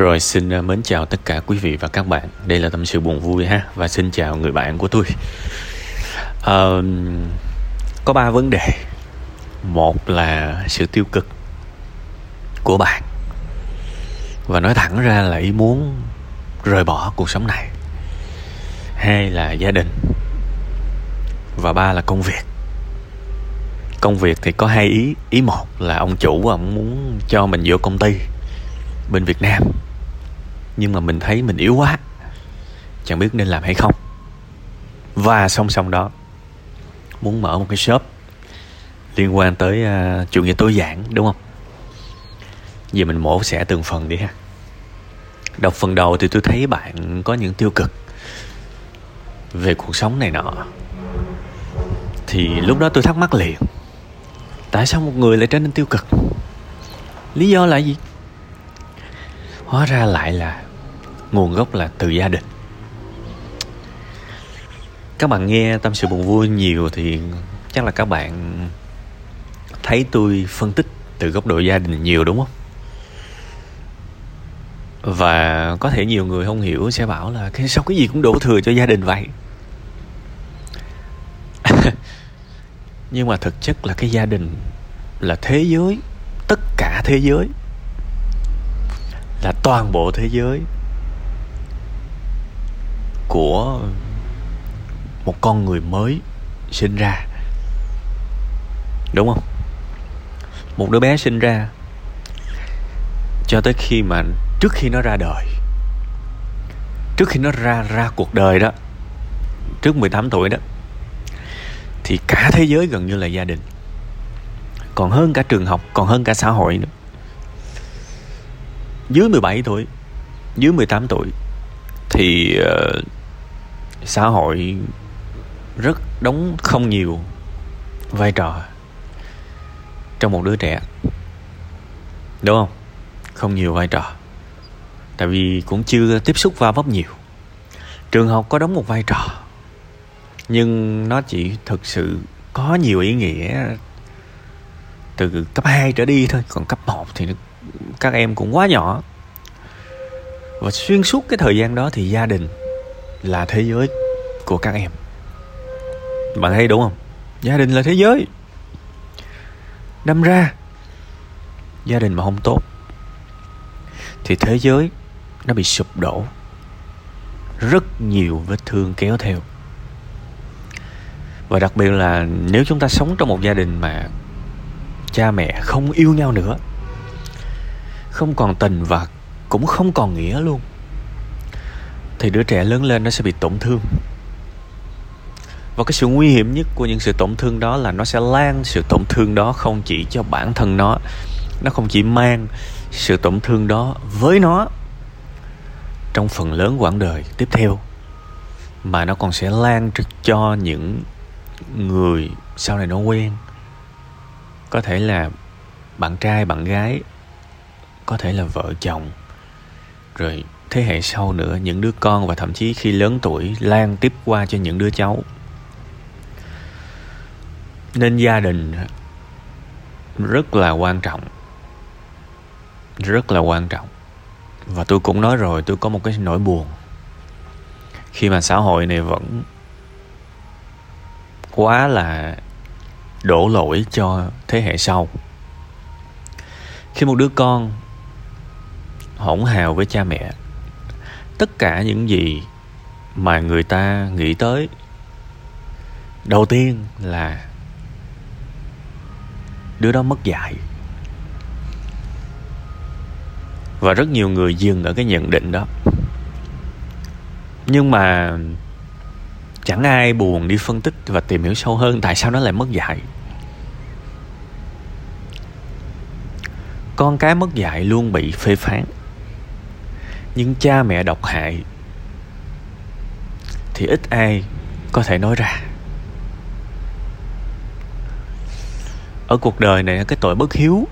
Rồi xin à, mến chào tất cả quý vị và các bạn. Đây là tâm sự buồn vui ha Và xin chào người bạn của tôi. À, Có ba vấn đề. Một là sự tiêu cực Của bạn. Và nói thẳng ra là ý muốn Rời bỏ cuộc sống này. Hai là gia đình. Và ba là công việc. Công việc thì có hai ý. Ý một là ông chủ ông muốn cho mình vô công ty bên Việt Nam nhưng mà mình thấy mình yếu quá. Chẳng biết nên làm hay không. Và song song đó muốn mở một cái shop liên quan tới uh, chủ nghĩa tối giản đúng không? Giờ mình mổ xẻ từng phần đi ha. Đọc phần đầu thì tôi thấy bạn có những tiêu cực về cuộc sống này nọ. Thì lúc đó tôi thắc mắc liền tại sao một người lại trở nên tiêu cực? Lý do là gì? Hóa ra lại là nguồn gốc là từ gia đình. Các bạn nghe tâm sự buồn vui nhiều thì chắc là các bạn thấy tôi phân tích từ góc độ gia đình nhiều, đúng không? Và có thể nhiều người không hiểu sẽ bảo là cái sao cái gì cũng đổ thừa cho gia đình vậy? Nhưng mà thực chất là cái gia đình là thế giới, tất cả thế giới là toàn bộ thế giới của một con người mới sinh ra. Đúng không? Một đứa bé sinh ra cho tới khi mà trước khi nó ra đời, trước khi nó ra ra cuộc đời đó, trước 18 tuổi đó, thì cả thế giới gần như là gia đình, còn hơn cả trường học, còn hơn cả xã hội nữa dưới 17 tuổi dưới 18 tuổi thì uh, xã hội rất đóng không nhiều vai trò trong một đứa trẻ. Đúng không? Không nhiều vai trò. Tại vì cũng chưa tiếp xúc va vấp nhiều. Trường học có đóng một vai trò nhưng nó chỉ thực sự có nhiều ý nghĩa từ cấp 2 trở đi thôi còn cấp 1 thì các em cũng quá nhỏ. Và xuyên suốt cái thời gian đó thì gia đình là thế giới của các em. Bạn thấy đúng không? Gia đình là thế giới. Đâm ra, gia đình mà không tốt, thì thế giới nó bị sụp đổ rất nhiều vết thương kéo theo. Và đặc biệt là nếu chúng ta sống trong một gia đình mà cha mẹ không yêu nhau nữa không còn tình và cũng không còn nghĩa luôn. Thì đứa trẻ lớn lên nó sẽ bị tổn thương. Và cái sự nguy hiểm nhất của những sự tổn thương đó là nó sẽ lan sự tổn thương đó không chỉ cho bản thân nó nó không chỉ mang sự tổn thương đó với nó trong phần lớn quãng đời tiếp theo, mà nó còn sẽ lan cho những người sau này nó quen. Có thể là bạn trai, bạn gái có thể là vợ chồng. Rồi thế hệ sau nữa, những đứa con và thậm chí khi lớn tuổi lan tiếp qua cho những đứa cháu. Nên gia đình rất là quan trọng. Rất là quan trọng. Và tôi cũng nói rồi, tôi có một cái nỗi buồn. Khi mà xã hội này vẫn quá là đổ lỗi cho thế hệ sau. Khi một đứa con hỗn hào với cha mẹ. Tất cả những gì mà người ta nghĩ tới, đầu tiên là đứa đó mất dạy. Và rất nhiều người dừng ở cái nhận định đó. Nhưng mà chẳng ai buồn đi phân tích và tìm hiểu sâu hơn tại sao nó lại mất dạy. Con cái mất dạy luôn bị phê phán nhưng cha mẹ độc hại thì ít ai có thể nói ra. Ở cuộc đời này, cái tội bất hiếu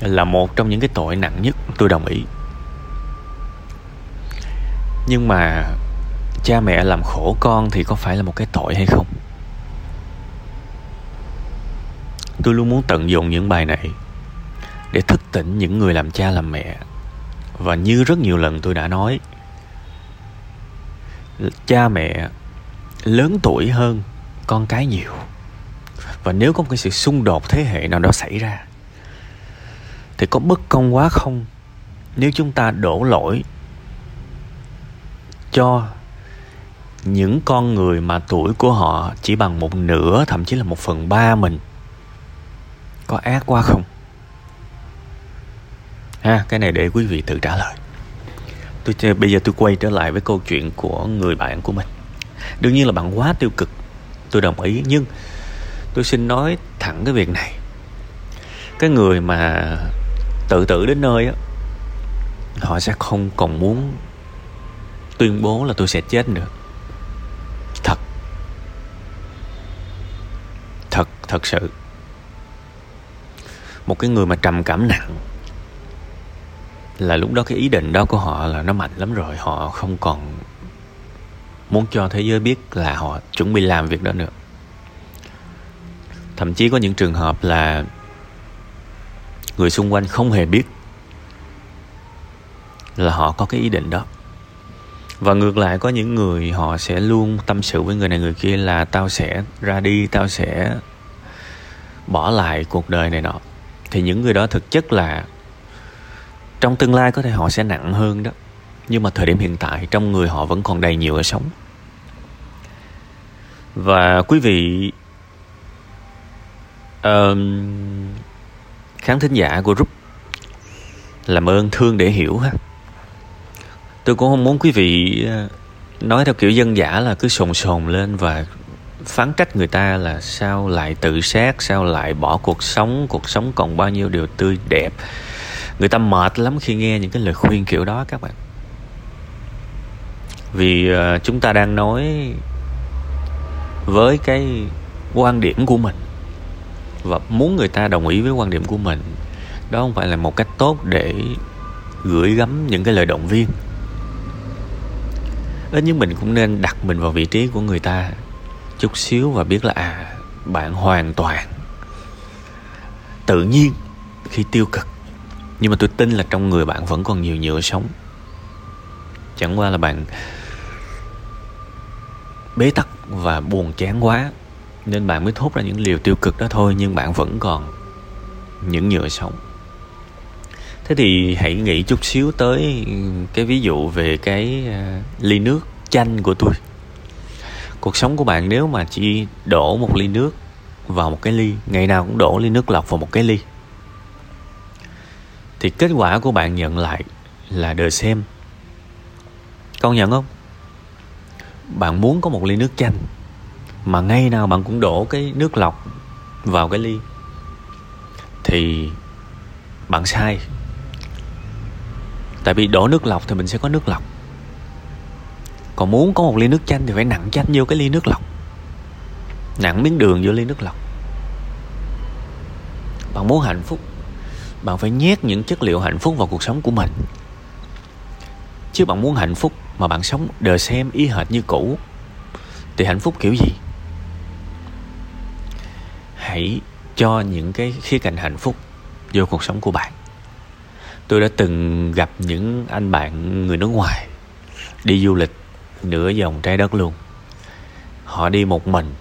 là một trong những cái tội nặng nhất tôi đồng ý. Nhưng mà cha mẹ làm khổ con thì có phải là một cái tội hay không? Tôi luôn muốn tận dụng những bài này để thức tỉnh những người làm cha làm mẹ và như rất nhiều lần tôi đã nói, cha mẹ lớn tuổi hơn con cái nhiều. Và nếu có một cái sự xung đột thế hệ nào đó xảy ra, thì có bất công quá không? Nếu chúng ta đổ lỗi cho những con người mà tuổi của họ chỉ bằng một nửa, thậm chí là một phần ba mình, có ác quá không? Ha, cái này để quý vị tự trả lời. Tôi bây giờ tôi quay trở lại với câu chuyện của người bạn của mình. Đương nhiên là bạn quá tiêu cực, tôi đồng ý, nhưng tôi xin nói thẳng cái việc này. Cái người mà tự tử đến nơi á, họ sẽ không còn muốn tuyên bố là tôi sẽ chết nữa. Thật. Thật thật sự. Một cái người mà trầm cảm nặng là lúc đó cái ý định đó của họ là nó mạnh lắm rồi. Họ không còn muốn cho thế giới biết là họ chuẩn bị làm việc đó nữa. Thậm chí có những trường hợp là người xung quanh không hề biết là họ có cái ý định đó. Và ngược lại, có những người họ sẽ luôn tâm sự với người này người kia là tao sẽ ra đi, tao sẽ bỏ lại cuộc đời này nọ. Thì những người đó thực chất là trong tương lai có thể họ sẽ nặng hơn đó. Nhưng mà thời điểm hiện tại trong người họ vẫn còn đầy nhiều ở sống. Và quý vị uh, khán thính giả của group làm ơn thương để hiểu ha. Tôi cũng không muốn quý vị ờ, nói theo kiểu dân giả là cứ sồn sồn lên và phán trách người ta là sao lại tự sát sao lại bỏ cuộc sống cuộc sống còn bao nhiêu điều tươi đẹp người ta mệt lắm khi nghe những cái lời khuyên kiểu đó, các bạn. Vì ờ, chúng ta đang nói với cái quan điểm của mình và muốn người ta đồng ý với quan điểm của mình, đó không phải là một cách tốt để gửi gắm những cái lời động viên. Ít nhất mình cũng nên đặt mình vào vị trí của người ta chút xíu và biết là à bạn hoàn toàn tự nhiên khi tiêu cực nhưng mà tôi tin là trong người bạn vẫn còn nhiều nhựa sống. Chẳng qua là bạn bế tắc và buồn chán quá, nên bạn mới thốt ra những liều tiêu cực đó thôi, nhưng bạn vẫn còn những nhựa sống. Thế thì hãy nghĩ chút xíu tới cái ví dụ về cái à, ly nước chanh của tôi. Cuộc sống của bạn nếu mà chỉ đổ một ly nước vào một cái ly, ngày nào cũng đổ ly nước lọc vào một cái ly thì kết quả của bạn nhận lại là đời xem con nhận không? Bạn muốn có một ly nước chanh, mà ngay nào bạn cũng đổ cái nước lọc vào cái ly, thì bạn sai. Tại vì đổ nước lọc thì mình sẽ có nước lọc. Còn muốn có một ly nước chanh thì phải nặng chanh vô cái ly nước lọc. Nặng miếng đường vô ly nước lọc. Bạn muốn hạnh phúc bạn phải nhét những chất liệu hạnh phúc vào cuộc sống của mình. Chứ bạn muốn hạnh phúc mà bạn sống đời xem y hệt như cũ, thì hạnh phúc kiểu gì? Hãy cho những cái khía cạnh hạnh phúc vô cuộc sống của bạn. Tôi đã từng gặp những anh bạn người nước ngoài đi du lịch nửa vòng trái đất luôn. Họ đi một mình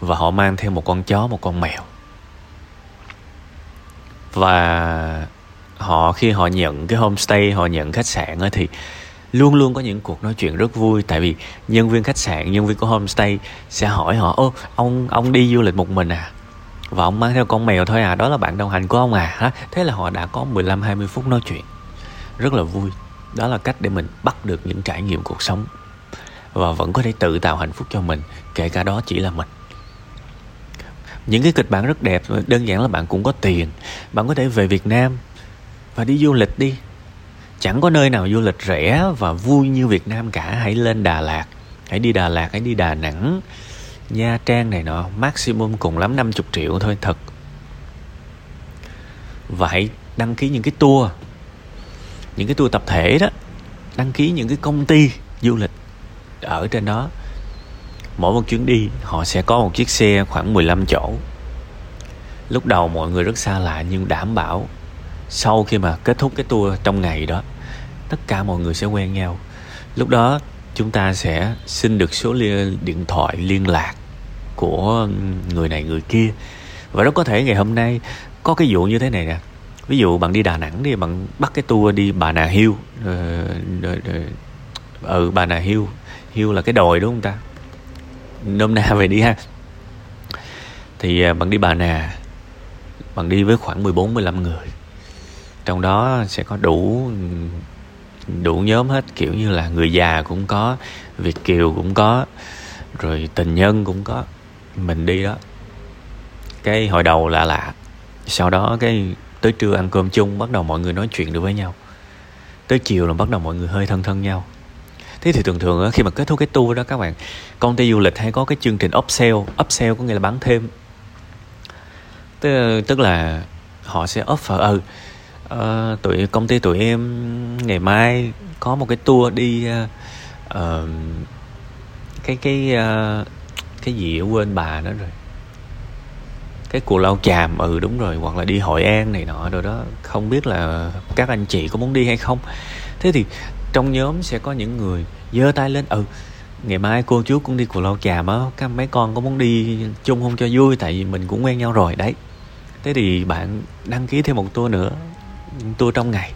và họ mang theo một con chó, một con mèo và họ, khi họ nhận cái homestay, họ nhận khách sạn thì luôn luôn có những cuộc nói chuyện rất vui. Tại vì nhân viên khách sạn, nhân viên của homestay sẽ hỏi họ, ô, ông ông đi du lịch một mình à? Và ông mang theo con mèo thôi à đó là bạn đồng hành của ông à? Hả? Thế là họ đã có 15 20 phút nói chuyện. Rất là vui. Đó là cách để mình bắt được những trải nghiệm cuộc sống. Và vẫn có thể tự tạo hạnh phúc cho mình, kể cả đó chỉ là mình những cái kịch bản rất đẹp, đơn giản là bạn cũng có tiền. Bạn có thể về việt nam và đi du lịch đi. Chẳng có nơi nào du lịch rẻ và vui như việt nam cả. Hãy lên đà lạt, hãy đi đà lạt, hãy đi đà nẵng. Nha trang này nọ, maximum cùng lắm 50 triệu thôi, thật. Và hãy đăng ký những cái tour, những cái tour tập thể đó. Đăng ký những cái công ty du lịch ở trên đó mỗi một chuyến đi, họ sẽ có một chiếc xe khoảng 15 chỗ. Lúc đầu mọi người rất xa lạ nhưng đảm bảo, sau khi mà kết thúc cái tour trong ngày đó, tất cả mọi người sẽ quen nhau. Lúc đó, chúng ta sẽ xin được số điện thoại liên lạc của người này người kia. Và rất có thể ngày hôm nay có cái vụ như thế này nè. Ví dụ bạn đi đà nẵng đi, bạn bắt cái tour đi bà nà hill ờ, ừ bà nà hill hill là cái đồi, đúng không ta? Nôm na về đi ha. Thì à, bạn đi bà nà, bạn đi với khoảng 14 15 người. Trong đó sẽ có đủ đủ nhóm hết, kiểu như là người già cũng có, việt kiều cũng có, rồi tình nhân cũng có. Mình đi đó. Cái hồi đầu lạ lạ. Sau đó cái tới trưa ăn cơm chung, bắt đầu mọi người nói chuyện được với nhau. Tới chiều là bắt đầu mọi người hơi thân thân nhau thế thì thường thường khi mà kết thúc cái tour đó các bạn công ty du lịch hay có cái chương trình upsell upsell có nghĩa là bán thêm. Tức, tức là họ sẽ offer ừ uh, tụi công ty tụi em ngày mai có một cái tour đi uh, cái cái uh, cái gì quên bà đó rồi. Cái cù lao chàm ừ đúng rồi hoặc là đi hội an này nọ rồi đó. Không biết là các anh chị có muốn đi hay không. Thế thì trong nhóm sẽ có những người giơ tay lên. Ừ ngày mai cô chú cũng đi cù lao chàm á, các mấy con có muốn đi chung không cho vui, tại vì mình cũng quen nhau rồi, đấy. Thế thì bạn đăng ký thêm một tour nữa, tour trong ngày.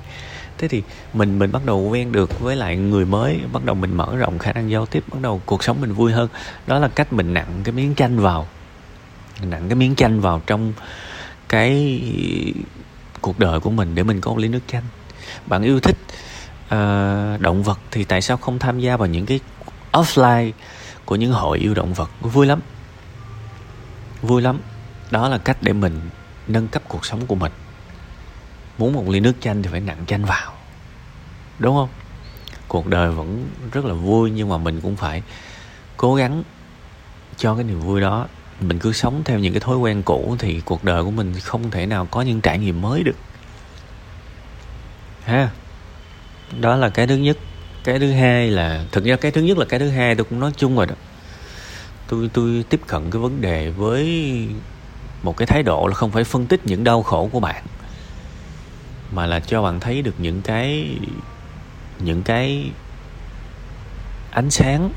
Thế thì mình mình bắt đầu quen được với lại người mới, bắt đầu mình mở rộng khả năng giao tiếp, bắt đầu cuộc sống mình vui hơn. Đó là cách mình nặng cái miếng chanh vào. Nặng cái miếng chanh vào trong cái cuộc đời của mình để mình có một ly nước chanh. Bạn yêu thích uh, động vật thì tại sao không tham gia vào những cái offline của những hội yêu động vật? Vui lắm. Vui lắm. Đó là cách để mình nâng cấp cuộc sống của mình. Muốn một ly nước chanh thì phải nặng chanh vào. Đúng không? Cuộc đời vẫn rất là vui nhưng mà mình cũng phải cố gắng cho cái niềm vui đó. Mình cứ sống theo những cái thói quen cũ thì cuộc đời của mình không thể nào có những trải nghiệm mới được. Ha? Đó là cái thứ nhất. Cái thứ hai là, thực ra cái thứ nhất là cái thứ hai tôi cũng nói chung rồi đó. Tôi tôi tiếp cận cái vấn đề với một cái thái độ là không phải phân tích những đau khổ của bạn, mà là cho bạn thấy được những cái những cái ánh sáng,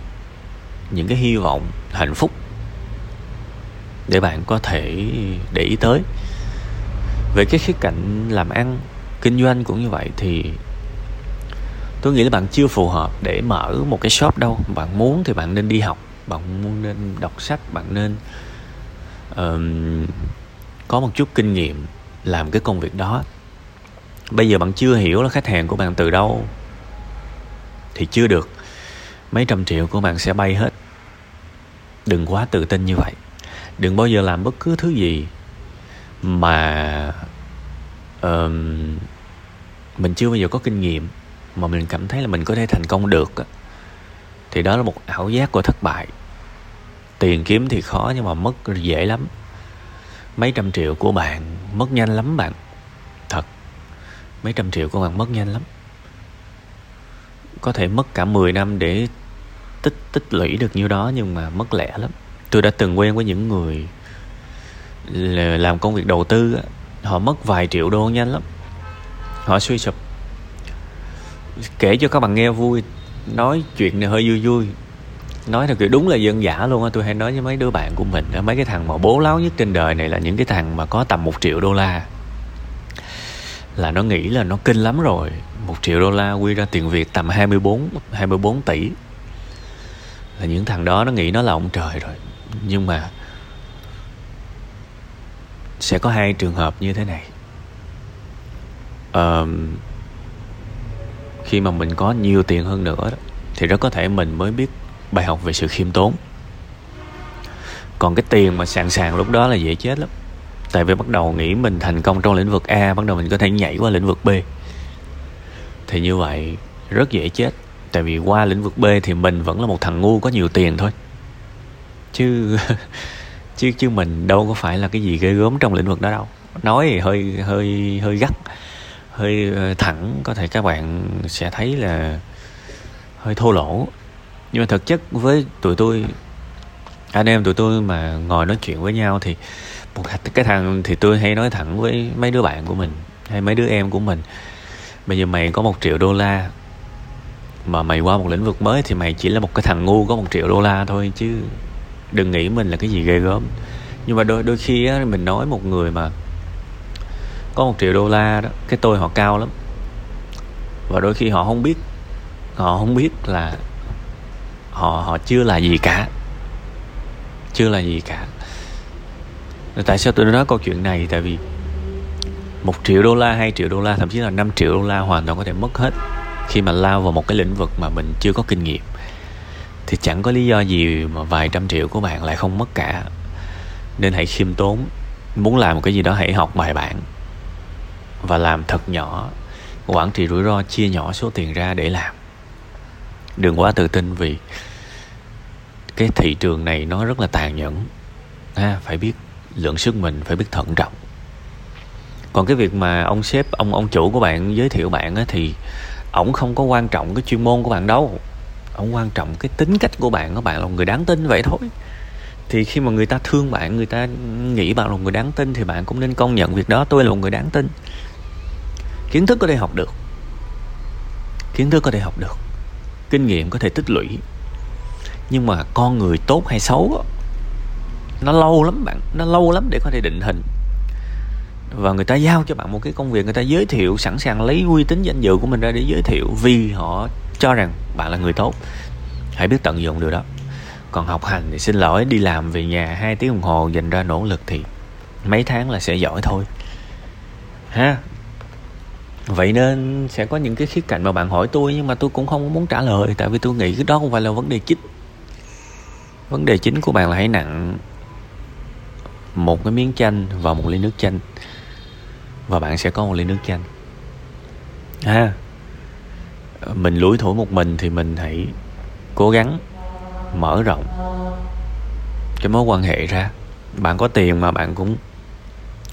những cái hy vọng, hạnh phúc để bạn có thể để ý tới. Về cái khía cạnh làm ăn, kinh doanh cũng như vậy thì tôi nghĩ là bạn chưa phù hợp để mở một cái shop đâu. Bạn muốn thì bạn nên đi học. Bạn muốn nên đọc sách bạn nên uh, có một chút kinh nghiệm làm cái công việc đó. Bây giờ bạn chưa hiểu là khách hàng của bạn từ đâu thì chưa được. Mấy trăm triệu của bạn sẽ bay hết. Đừng quá tự tin như vậy. Đừng bao giờ làm bất cứ thứ gì mà uh, mình chưa bao giờ có kinh nghiệm mà mình cảm thấy là mình có thể thành công được thì đó là một ảo giác của thất bại. Tiền kiếm thì khó nhưng mà mất dễ lắm. Mấy trăm triệu của bạn mất nhanh lắm bạn. Thật, mấy trăm triệu của bạn mất nhanh lắm. Có thể mất cả 10 năm để tích tích lũy được nhiêu đó nhưng mà mất lẻ lắm. Tôi đã từng quen với những người làm công việc đầu tư họ mất vài triệu đô nhanh lắm. Họ suy sụp kể cho các bạn nghe vui. Nói chuyện này hơi vui vui. Nói thật kiểu đúng là dân giả luôn á. Tôi hay nói với mấy đứa bạn của mình mấy cái thằng mà bố láo nhất trên đời này là những cái thằng mà có tầm một triệu đô la. Là nó nghĩ là nó kinh lắm rồi. Một triệu đô la quy ra tiền việt tầm 24 24 tỷ. Là những thằng đó nó nghĩ nó là ông trời rồi. Nhưng mà sẽ có hai trường hợp như thế này. Uh, khi mà mình có nhiều tiền hơn nữa đó, thì rất có thể mình mới biết bài học về sự khiêm tốn. Còn cái tiền mà sàn sàn lúc đó là dễ chết lắm. Tại vì bắt đầu nghĩ mình thành công trong lĩnh vực a bắt đầu mình có thể nhảy qua lĩnh vực b. Thì như vậy rất dễ chết. Tại vì qua lĩnh vực b thì mình vẫn là một thằng ngu có nhiều tiền thôi. Chứ chứ chứ mình đâu có phải là cái gì ghê gớm trong lĩnh vực đó đâu. Nói thì hơi hơi hơi gắt hơi ờ, thẳng có thể các bạn sẽ thấy là hơi thô lỗ. Nhưng mà thực chất với tụi tôi anh em tụi tôi mà ngồi nói chuyện với nhau thì một cái thằng thì tôi hay nói thẳng với mấy đứa bạn của mình hay mấy đứa em của mình. Bây giờ mày có một triệu đô la mà mày qua một lĩnh vực mới thì mày chỉ là một cái thằng ngu có một triệu đô la thôi chứ đừng nghĩ mình là cái gì ghê gớm. Nhưng mà đôi đôi khi á, mình nói một người mà có một triệu đô la đó, cái tôi họ cao lắm. Và đôi khi họ không biết, họ không biết là họ họ chưa là gì cả. Chưa là gì cả. Tại sao tôi nói câu chuyện này? Tại vì một triệu đô la, hai triệu đô la, thậm chí là 5 triệu đô la hoàn toàn có thể mất hết khi mà lao vào một cái lĩnh vực mà mình chưa có kinh nghiệm. Thì chẳng có lý do gì mà vài trăm triệu của bạn lại không mất cả. Nên hãy khiêm tốn. Muốn làm một cái gì đó hãy học bài bản và làm thật nhỏ. Quản trị rủi ro chia nhỏ số tiền ra để làm. Đừng quá tự tin vì cái thị trường này nó rất là tàn nhẫn. Ha phải biết lượng sức mình phải biết thận trọng. Còn cái việc mà ông sếp ông ông chủ của bạn giới thiệu bạn á, thì ổng không có quan trọng cái chuyên môn của bạn đâu. Ông quan trọng cái tính cách của bạn các bạn là một người đáng tin vậy thôi. Thì khi mà người ta thương bạn người ta nghĩ bạn là một người đáng tin thì bạn cũng nên công nhận việc đó tôi là một người đáng tin kiến thức có thể học được. Kiến thức có thể học được. Kinh nghiệm có thể tích lũy. Nhưng mà con người tốt hay xấu nó lâu lắm bạn, nó lâu lắm để có thể định hình. Và người ta giao cho bạn một cái công việc, người ta giới thiệu, sẵn sàng lấy uy tín danh dự của mình ra để giới thiệu vì họ cho rằng bạn là người tốt. Hãy biết tận dụng điều đó. Còn học hành thì xin lỗi, đi làm về nhà hai tiếng đồng hồ dành ra nỗ lực thì mấy tháng là sẽ giỏi thôi. Ha? Vậy nên sẽ có những cái khía cạnh mà bạn hỏi tôi nhưng mà tôi cũng không muốn trả lời, tại vì tôi nghĩ cái đó không phải là vấn đề chính. Vấn đề chính của bạn là hãy nặng một cái miếng chanh vào một ly nước chanh. Và bạn sẽ có một ly nước chanh. Ha. Mình lủi thủi một mình thì mình hãy cố gắng mở rộng cái mối quan hệ ra. Bạn có tiền mà bạn cũng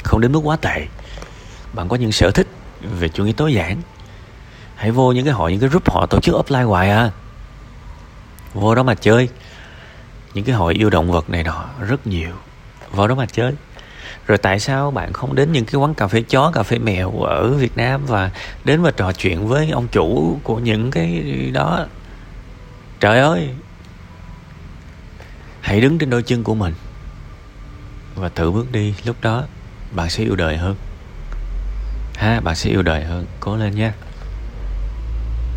không đến mức quá tệ. Bạn có những sở thích về chủ nghĩa tối giản. Hãy vô những cái hội, những cái group họ tổ chức offline hoài à. Vô đó mà chơi. Những cái hội yêu động vật này nọ, rất nhiều. Vào đó mà chơi. Rồi tại sao bạn không đến những cái quán cà phê chó, cà phê mèo ở Việt Nam và đến và trò chuyện với ông chủ của những cái đó? Trời ơi! Hãy đứng trên đôi chân của mình và thử bước đi. Lúc đó, bạn sẽ yêu đời hơn ha bạn sẽ yêu đời hơn. Cố lên nha